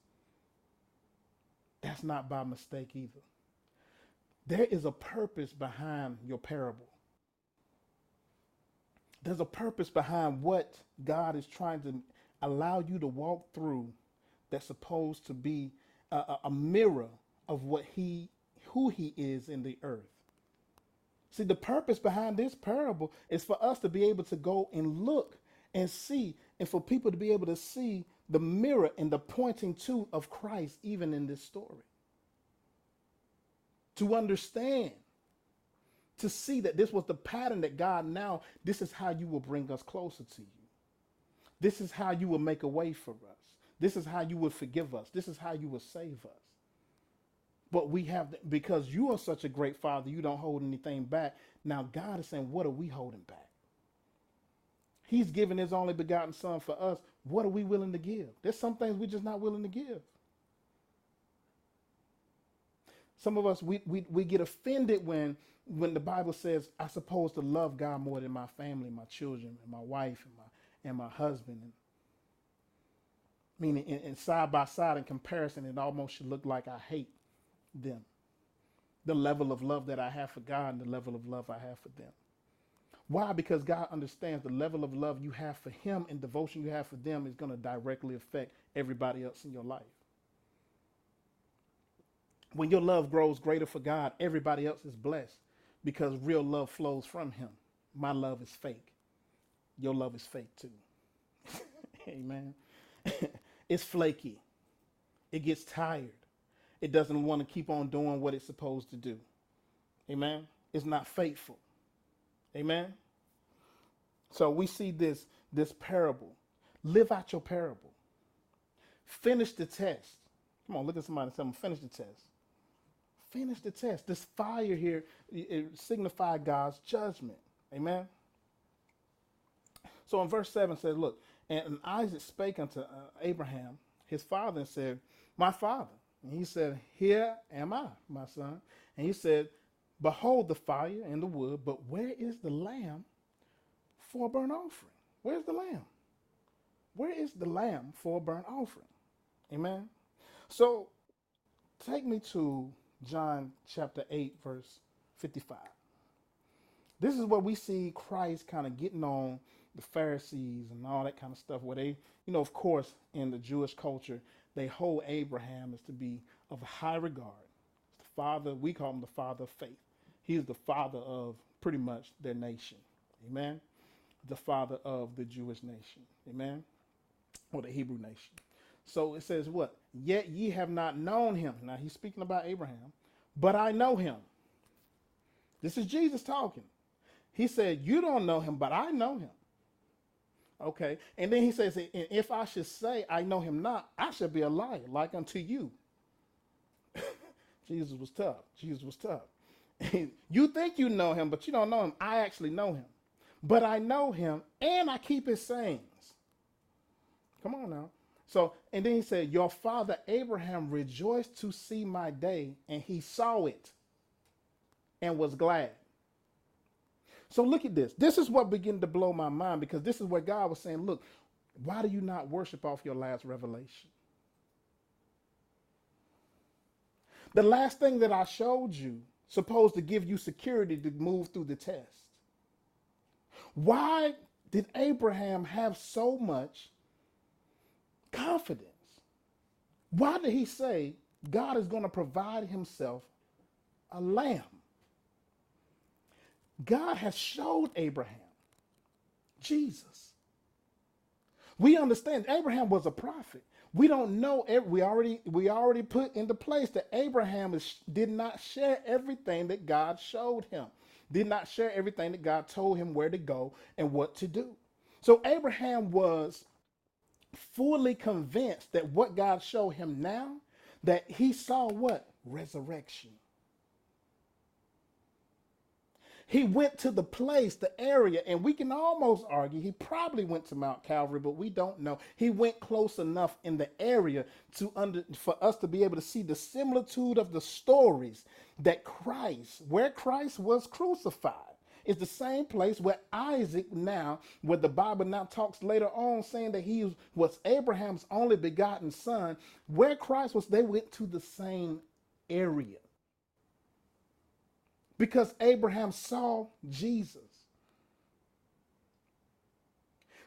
That's not by mistake either. There is a purpose behind your parable. There's a purpose behind what God is trying to allow you to walk through that's supposed to be a, a mirror of what he who he is in the earth. See, the purpose behind this parable is for us to be able to go and look and see, and for people to be able to see the mirror and the pointing to of Christ even in this story. To understand, to see that this was the pattern that God now, this is how you will bring us closer to you. This is how you will make a way for us. This is how you will forgive us. This is how you will save us. But we have, because you are such a great father, you don't hold anything back. Now God is saying, what are we holding back? He's given his only begotten son for us. What are we willing to give? There's some things we're just not willing to give. Some of us, we, we, we get offended when, when the Bible says, I'm supposed to love God more than my family, my children, and my wife, and my, and my husband. And, meaning, in, in side by side in comparison, it almost should look like I hate them. The level of love that I have for God and the level of love I have for them. Why? Because God understands the level of love you have for Him and devotion you have for them is going to directly affect everybody else in your life. When your love grows greater for God, everybody else is blessed because real love flows from Him. My love is fake. Your love is fake too. Amen. it's flaky. It gets tired it doesn't want to keep on doing what it's supposed to do. Amen. It's not faithful. Amen. So we see this this parable. Live out your parable. Finish the test. Come on, look at somebody and tell them, finish the test. Finish the test. This fire here it signified God's judgment. Amen. So in verse 7 says, Look, and Isaac spake unto uh, Abraham, his father, and said, My father. And he said, Here am I, my son. And he said, Behold the fire and the wood, but where is the lamb for a burnt offering? Where's the lamb? Where is the lamb for a burnt offering? Amen. So take me to John chapter 8, verse 55. This is where we see Christ kind of getting on the Pharisees and all that kind of stuff, where they, you know, of course, in the Jewish culture, they hold Abraham as to be of high regard. It's the father, we call him the father of faith. He is the father of pretty much their nation. Amen. The father of the Jewish nation. Amen. Or the Hebrew nation. So it says what? Yet ye have not known him. Now he's speaking about Abraham, but I know him. This is Jesus talking. He said, You don't know him, but I know him. Okay. And then he says, And if I should say I know him not, I should be a liar, like unto you. Jesus was tough. Jesus was tough. you think you know him, but you don't know him. I actually know him. But I know him and I keep his sayings. Come on now. So, and then he said, Your father Abraham rejoiced to see my day, and he saw it and was glad. So, look at this. This is what began to blow my mind because this is where God was saying, Look, why do you not worship off your last revelation? The last thing that I showed you, supposed to give you security to move through the test. Why did Abraham have so much confidence? Why did he say God is going to provide himself a lamb? God has showed Abraham Jesus. We understand Abraham was a prophet. We don't know. We already we already put into place that Abraham is, did not share everything that God showed him. Did not share everything that God told him where to go and what to do. So Abraham was fully convinced that what God showed him now, that he saw what? Resurrection. He went to the place, the area, and we can almost argue he probably went to Mount Calvary, but we don't know. He went close enough in the area to under for us to be able to see the similitude of the stories that Christ, where Christ was crucified. is the same place where Isaac now, where the Bible now talks later on saying that he was Abraham's only begotten son, where Christ was, they went to the same area because Abraham saw Jesus.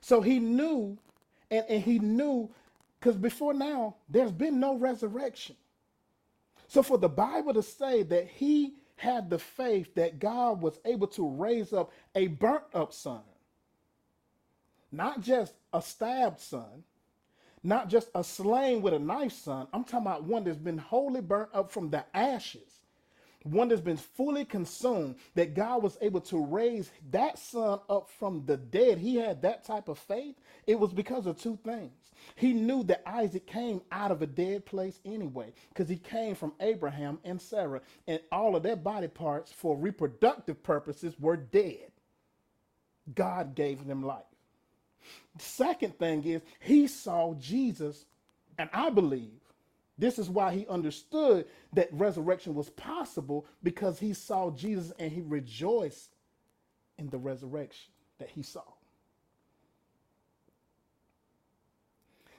So he knew, and, and he knew, because before now, there's been no resurrection. So for the Bible to say that he had the faith that God was able to raise up a burnt up son, not just a stabbed son, not just a slain with a knife son, I'm talking about one that's been wholly burnt up from the ashes one that's been fully consumed, that God was able to raise that son up from the dead. He had that type of faith. It was because of two things. He knew that Isaac came out of a dead place anyway, because he came from Abraham and Sarah, and all of their body parts for reproductive purposes were dead. God gave them life. Second thing is he saw Jesus, and I believe this is why he understood that resurrection was possible because he saw Jesus and he rejoiced in the resurrection that he saw.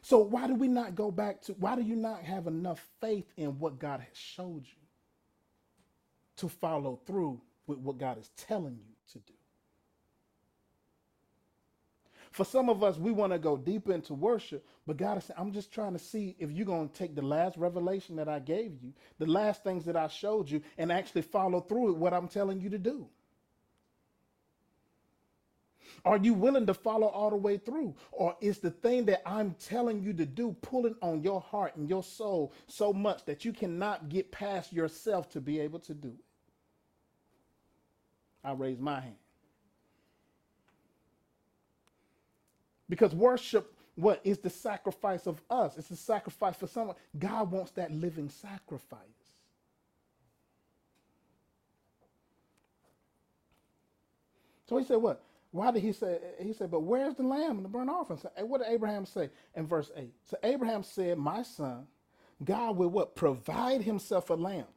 So why do we not go back to why do you not have enough faith in what God has showed you to follow through with what God is telling you to do? For some of us, we want to go deeper into worship, but God is saying, I'm just trying to see if you're going to take the last revelation that I gave you, the last things that I showed you, and actually follow through with what I'm telling you to do. Are you willing to follow all the way through? Or is the thing that I'm telling you to do pulling on your heart and your soul so much that you cannot get past yourself to be able to do it? I raise my hand. Because worship, what is the sacrifice of us? It's a sacrifice for someone. God wants that living sacrifice. So he said, What? Why did he say? He said, But where's the lamb and the burnt offering? So, what did Abraham say in verse 8? So Abraham said, My son, God will what? Provide himself a lamb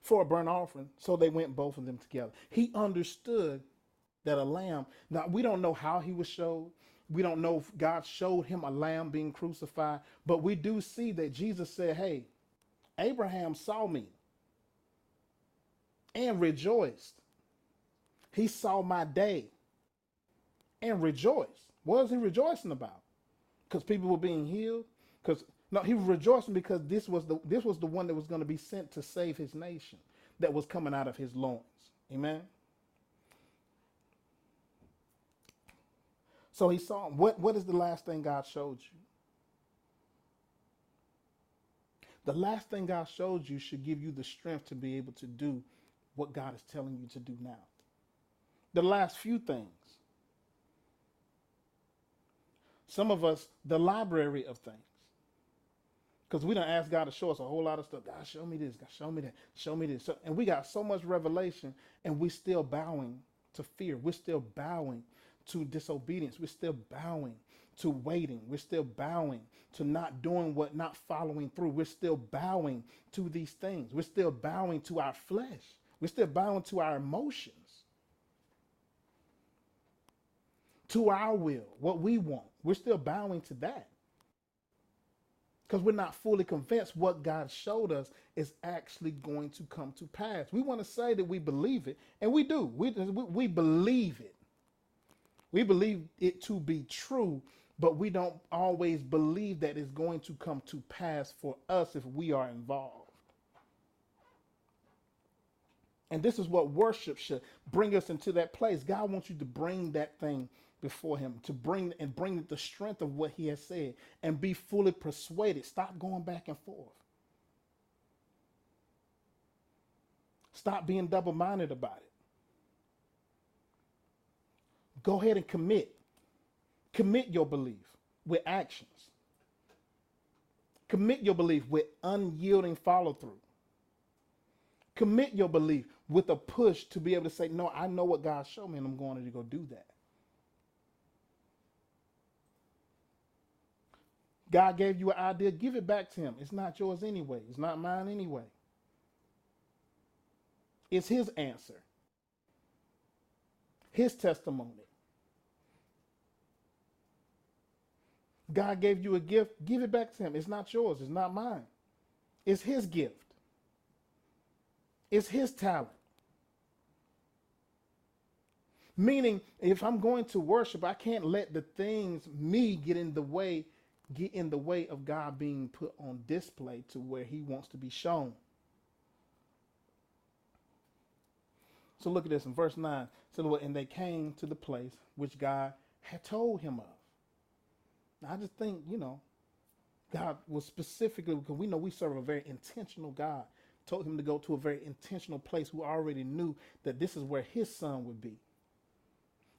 for a burnt offering. So they went both of them together. He understood that a lamb, now we don't know how he was showed. We don't know if God showed him a lamb being crucified, but we do see that Jesus said, Hey, Abraham saw me and rejoiced. He saw my day and rejoiced. What was he rejoicing about? Because people were being healed. Because no, he was rejoicing because this was the this was the one that was going to be sent to save his nation, that was coming out of his loins. Amen. So he saw what what is the last thing God showed you? The last thing God showed you should give you the strength to be able to do what God is telling you to do now. The last few things. Some of us, the library of things. Because we don't ask God to show us a whole lot of stuff. God, show me this. God, show me that. Show me this. So, and we got so much revelation, and we're still bowing to fear. We're still bowing to disobedience. We're still bowing to waiting. We're still bowing to not doing what, not following through. We're still bowing to these things. We're still bowing to our flesh. We're still bowing to our emotions, to our will, what we want. We're still bowing to that because we're not fully convinced what God showed us is actually going to come to pass. We want to say that we believe it, and we do. We, we believe it. We believe it to be true, but we don't always believe that it's going to come to pass for us if we are involved. And this is what worship should bring us into that place. God wants you to bring that thing before him, to bring and bring the strength of what he has said and be fully persuaded. Stop going back and forth. Stop being double minded about it. Go ahead and commit. Commit your belief with actions. Commit your belief with unyielding follow through. Commit your belief with a push to be able to say, No, I know what God showed me, and I'm going to go do that. God gave you an idea, give it back to Him. It's not yours anyway, it's not mine anyway. It's His answer, His testimony. God gave you a gift, give it back to Him. It's not yours, it's not mine. It's His gift, it's His talent. Meaning, if I'm going to worship, I can't let the things, me, get in the way, get in the way of God being put on display to where He wants to be shown. So look at this in verse 9. So, and they came to the place which God had told him of. I just think, you know, God was specifically, because we know we serve a very intentional God, told him to go to a very intentional place who already knew that this is where his son would be.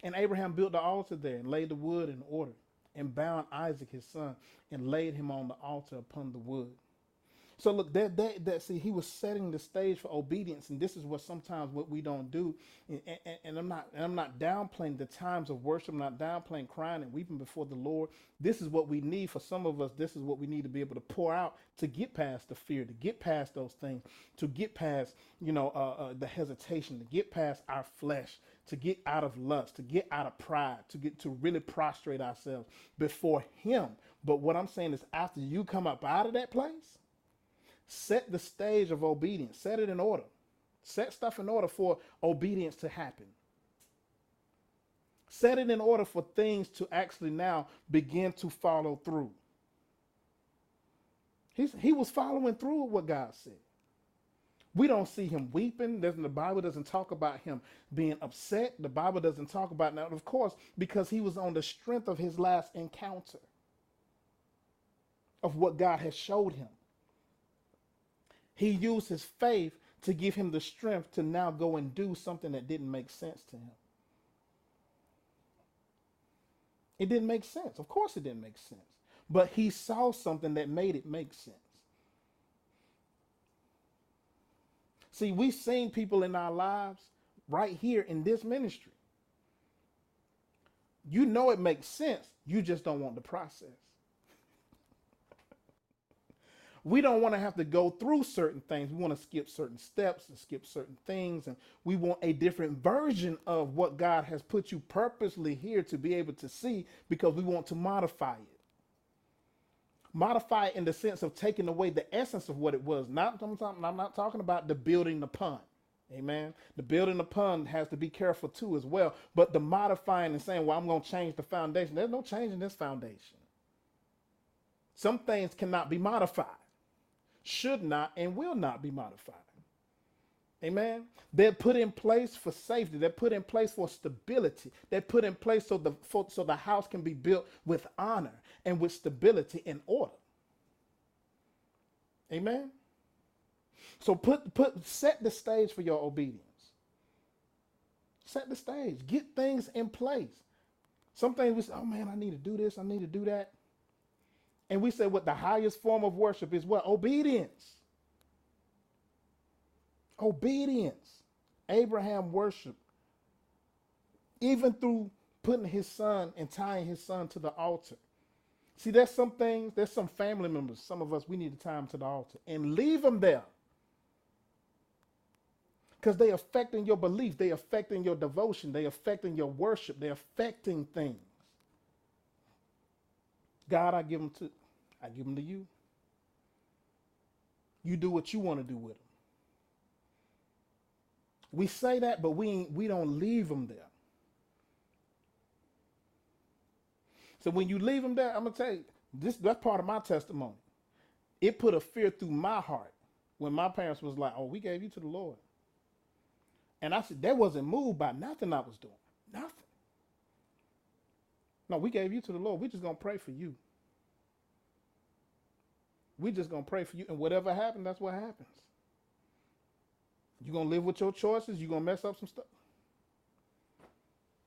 And Abraham built the altar there and laid the wood in order and bound Isaac his son and laid him on the altar upon the wood. So look, that, that that see, he was setting the stage for obedience, and this is what sometimes what we don't do. And, and, and, I'm not and I'm not downplaying the times of worship. I'm not downplaying crying and weeping before the Lord. This is what we need for some of us. This is what we need to be able to pour out to get past the fear, to get past those things, to get past you know uh, uh, the hesitation, to get past our flesh, to get out of lust, to get out of pride, to get to really prostrate ourselves before Him. But what I'm saying is, after you come up out of that place Set the stage of obedience, set it in order. Set stuff in order for obedience to happen. Set it in order for things to actually now begin to follow through. He's, he was following through with what God said. We don't see him weeping. Doesn't, The Bible doesn't talk about him being upset. The Bible doesn't talk about now, of course, because he was on the strength of his last encounter of what God has showed him. He used his faith to give him the strength to now go and do something that didn't make sense to him. It didn't make sense. Of course, it didn't make sense. But he saw something that made it make sense. See, we've seen people in our lives right here in this ministry. You know it makes sense, you just don't want the process we don't want to have to go through certain things. We want to skip certain steps and skip certain things. And we want a different version of what God has put you purposely here to be able to see because we want to modify it. Modify it in the sense of taking away the essence of what it was. Not I'm, I'm not talking about the building the pun. Amen. The building upon has to be careful too as well. But the modifying and saying, well, I'm going to change the foundation. There's no change in this foundation. Some things cannot be modified, should not and will not be modified. Amen. They're put in place for safety. They're put in place for stability. They're put in place so the for, so the house can be built with honor and with stability and order. Amen. So put put set the stage for your obedience. Set the stage. Get things in place. Some things we say, oh man, I need to do this, I need to do that. And we say what the highest form of worship is what? Obedience. Obedience. Abraham worshiped. Even through putting his son and tying his son to the altar. See, there's some things, there's some family members, some of us, we need to tie them to the altar and leave them there because they affecting your belief they affecting your devotion they affecting your worship they're affecting things god i give them to i give them to you you do what you want to do with them we say that but we we don't leave them there so when you leave them there i'm gonna tell you this that's part of my testimony it put a fear through my heart when my parents was like oh we gave you to the lord and I said, that wasn't moved by nothing I was doing. Nothing. No, we gave you to the Lord. We're just to pray for you. We're just to pray for you. And whatever happens, that's what happens. You're to live with your choices. You're to mess up some stuff.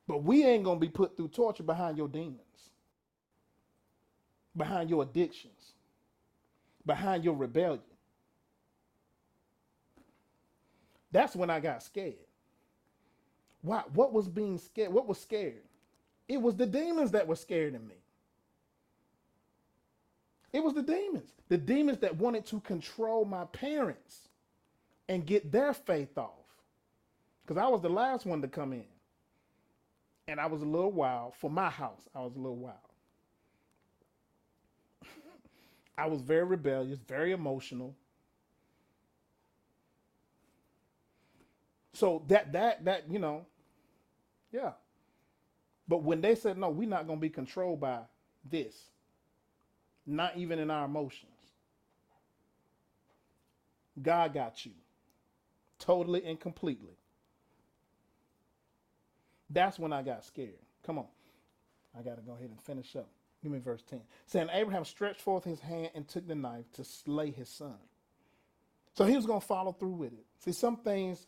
But we ain't to be put through torture behind your demons, behind your addictions, behind your rebellion. That's when I got scared. Why? What was being scared? What was scared? It was the demons that were scared of me. It was the demons. The demons that wanted to control my parents and get their faith off. Because I was the last one to come in. And I was a little wild. For my house, I was a little wild. I was very rebellious, very emotional. So that that that you know, yeah. But when they said no, we're not going to be controlled by this, not even in our emotions. God got you totally and completely. That's when I got scared. Come on. I got to go ahead and finish up. Give me verse 10. Saying, Abraham stretched forth his hand and took the knife to slay his son. So he was going to follow through with it. See, some things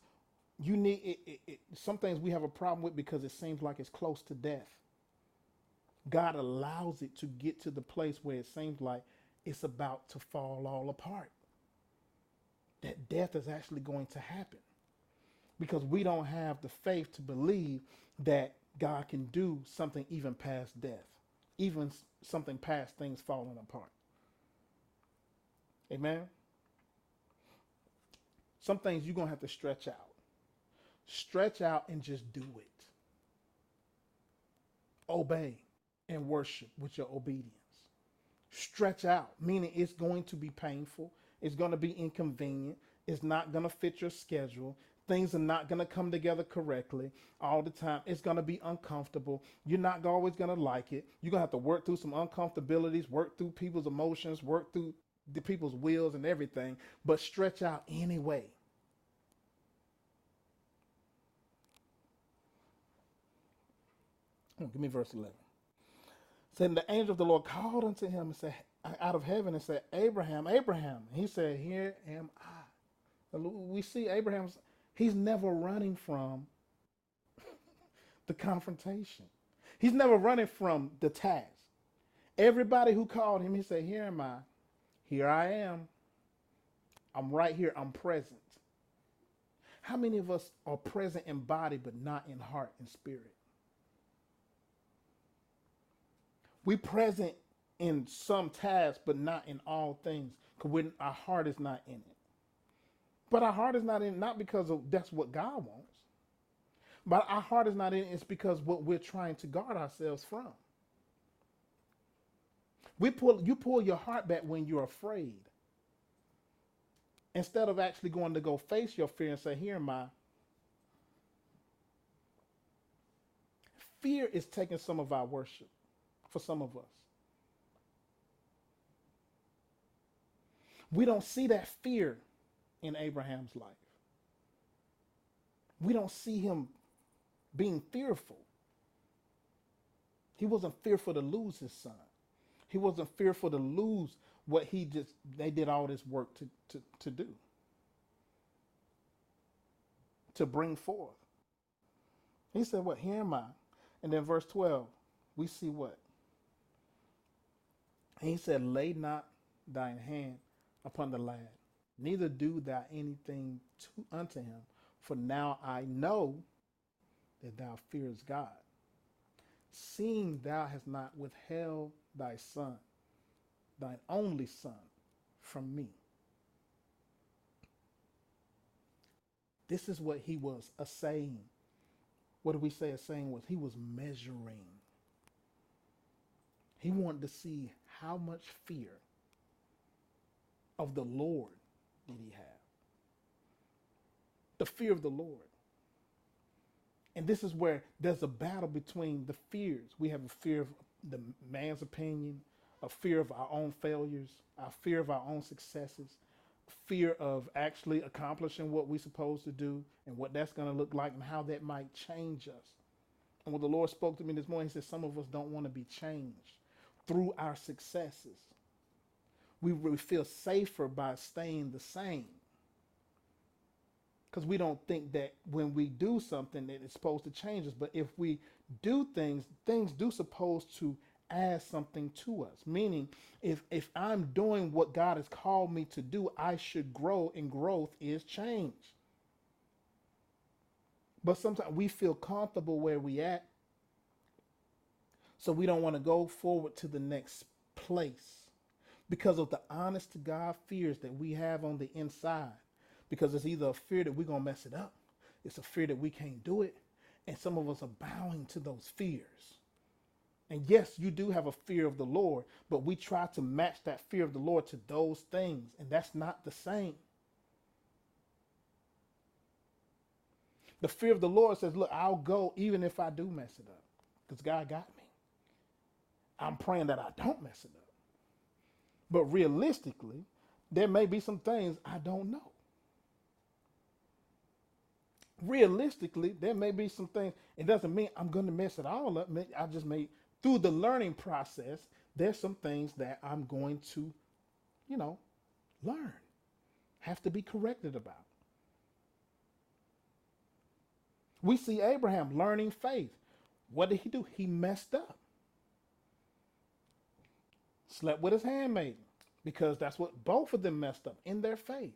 you need it, it, it, some things we have a problem with because it seems like it's close to death. God allows it to get to the place where it seems like it's about to fall all apart. That death is actually going to happen because we don't have the faith to believe that God can do something even past death, even something past things falling apart. Amen. Some things you're going to have to stretch out. Stretch out and just do it. Obey and worship with your obedience. Stretch out, meaning it's going to be painful, it's going to be inconvenient, it's not going to fit your schedule. Things are not going to come together correctly all the time. It's going to be uncomfortable. You're not always going to like it. You're going to have to work through some uncomfortabilities, work through people's emotions, work through the people's wills and everything, but stretch out anyway. Give me verse 11. Saying the angel of the Lord called unto him and said, out of heaven and said, Abraham, Abraham. He said, Here am I. We see Abraham's, he's never running from the confrontation. He's never running from the task. Everybody who called him, he said, Here am I. Here I am. I'm right here. I'm present. How many of us are present in body but not in heart and spirit? we present in some tasks, but not in all things, because our heart is not in it. But our heart is not in not because of, that's what God wants. But our heart is not in it's because what we're trying to guard ourselves from. We pull you pull your heart back when you're afraid. Instead of actually going to go face your fear and say, Here am I. Fear is taking some of our worship for some of us. We don't see that fear in Abraham's life. We don't see him being fearful. He wasn't fearful to lose his son. He wasn't fearful to lose what he just they did all this work to, to, to do. To bring forth. He said, What? Here am I. And then verse 12, we see what? He said, Lay not thine hand upon the lad, neither do thou anything to, unto him, for now I know that thou fearest God, seeing thou hast not withheld thy son, thine only son, from me. This is what he was a saying. What did we say a saying was? He was measuring. He wanted to see how much fear of the Lord did he have. The fear of the Lord. And this is where there's a battle between the fears. We have a fear of the man's opinion, a fear of our own failures, a fear of our own successes, fear of actually accomplishing what we're supposed to do and what that's going to look like and how that might change us. And when the Lord spoke to me this morning, He said, Some of us don't want to be changed through our successes. We, we feel safer by staying the same because we don't think that when we do something that it's supposed to change us. But if we do things, things do supposed to add something to us. Meaning, if if I'm doing what God has called me to do, I should grow, and growth is change. But sometimes we feel comfortable where we at, so we don't want to go forward to the next place because of the honest to God fears that we have on the inside because it's either a fear that we're going to mess it up, it's a fear that we can't do it, and some of us are bowing to those fears. And yes, you do have a fear of the Lord, but we try to match that fear of the Lord to those things, and that's not the same. The fear of the Lord says, Look, I'll go even if I do mess it up, because God got me. I'm praying that I don't mess it up. But realistically, there may be some things I don't know realistically, there may be some things. It doesn't mean I'm going to mess it all up. I just may, through the learning process, there's some things that I'm going to, you know, learn, have to be corrected about. We see Abraham learning faith. What did he do? He messed up. Slept with his handmaiden because that's what both of them messed up in their faith.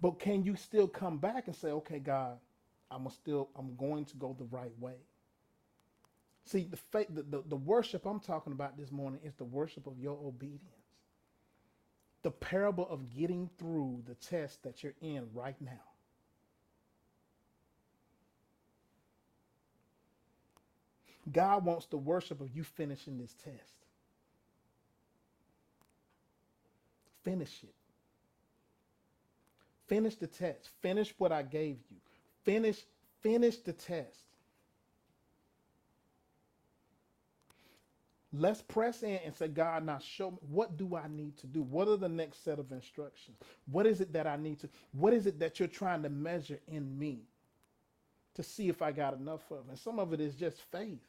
But can you still come back and say, okay, God, I'm still I'm going to go the right way? See, the, faith, the, the, the worship I'm talking about this morning is the worship of your obedience. The parable of getting through the test that you're in right now. God wants the worship of you finishing this test. Finish it. Finish the test. Finish what I gave you. Finish, finish the test. Let's press in and say, God, now show me what do I need to do? What are the next set of instructions? What is it that I need to, what is it that you're trying to measure in me to see if I got enough of? And some of it is just faith.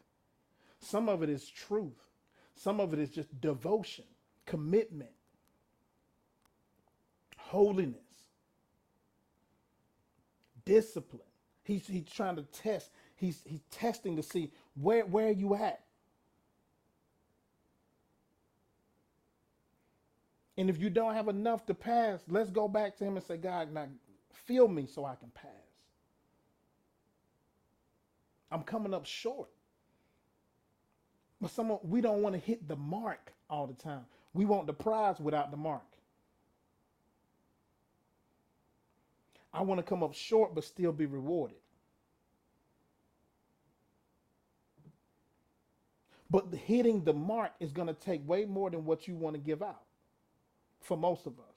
Some of it is truth. Some of it is just devotion, commitment, holiness discipline. He's, he's trying to test. He's, he's testing to see where, where you at. And if you don't have enough to pass, let's go back to him and say, God, now fill me so I can pass. I'm coming up short. But some we don't want to hit the mark all the time. We want the prize without the mark. I want to come up short but still be rewarded. But hitting the mark is going to take way more than what you want to give out for most of us.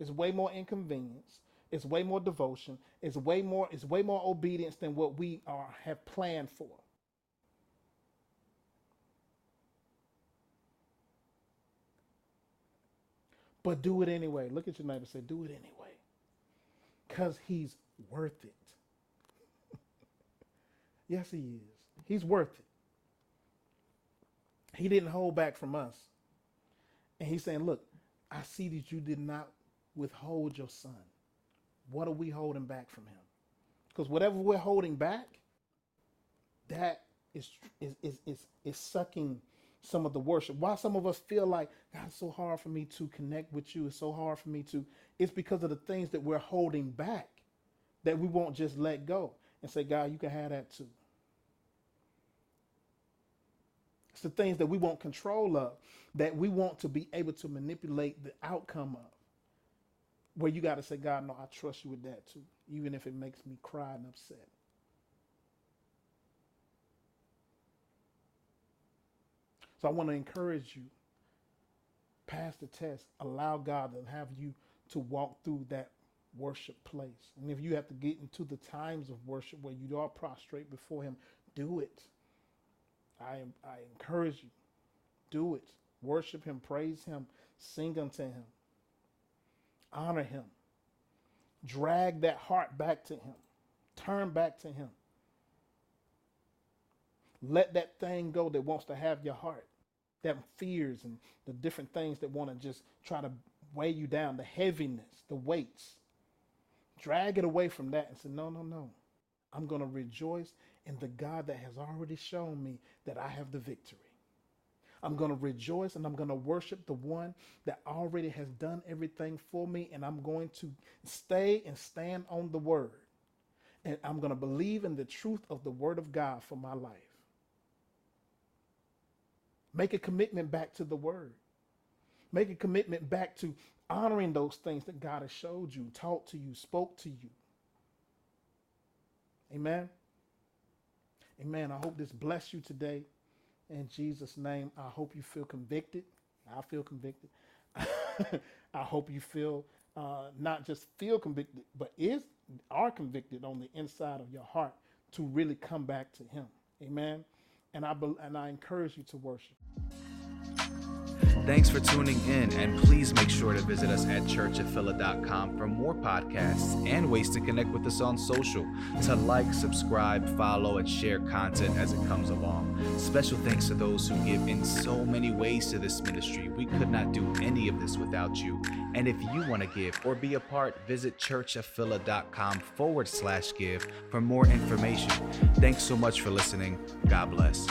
It's way more inconvenience, It's way more devotion. It's way more. It's way more obedience than what we are have planned for. But do it anyway. Look at your neighbor. Say, do it anyway, because he's worth it. yes, he is. He's worth it. He didn't hold back from us. And he's saying, Look, I see that you did not withhold your son. What are we holding back from him? Because whatever we're holding back, that is, is, is, is, is sucking some of the worship. Why some of us feel like, God, it's so hard for me to connect with you. It's so hard for me to. It's because of the things that we're holding back that we won't just let go and say, God, you can have that too. It's the things that we want control of, that we want to be able to manipulate the outcome of. Where you got to say, God, no, I trust you with that too, even if it makes me cry and upset. So I want to encourage you, pass the test, allow God to have you to walk through that worship place. And if you have to get into the times of worship where you are prostrate before Him, do it. I, I encourage you, do it. Worship Him, praise Him, sing unto Him, honor Him. Drag that heart back to Him, turn back to Him. Let that thing go that wants to have your heart, that fears and the different things that want to just try to weigh you down, the heaviness, the weights. Drag it away from that and say, No, no, no. I'm going to rejoice in the God that has already shown me that I have the victory. I'm going to rejoice and I'm going to worship the one that already has done everything for me. And I'm going to stay and stand on the word. And I'm going to believe in the truth of the word of God for my life. Make a commitment back to the word. Make a commitment back to honoring those things that God has showed you, taught to you, spoke to you. Amen. Amen. I hope this bless you today. In Jesus' name, I hope you feel convicted. I feel convicted. I hope you feel uh, not just feel convicted, but is are convicted on the inside of your heart to really come back to Him. Amen. And I and I encourage you to worship. Thanks for tuning in, and please make sure to visit us at churchofphila.com for more podcasts and ways to connect with us on social, to like, subscribe, follow, and share content as it comes along. Special thanks to those who give in so many ways to this ministry. We could not do any of this without you. And if you want to give or be a part, visit churchofphila.com forward slash give for more information. Thanks so much for listening. God bless.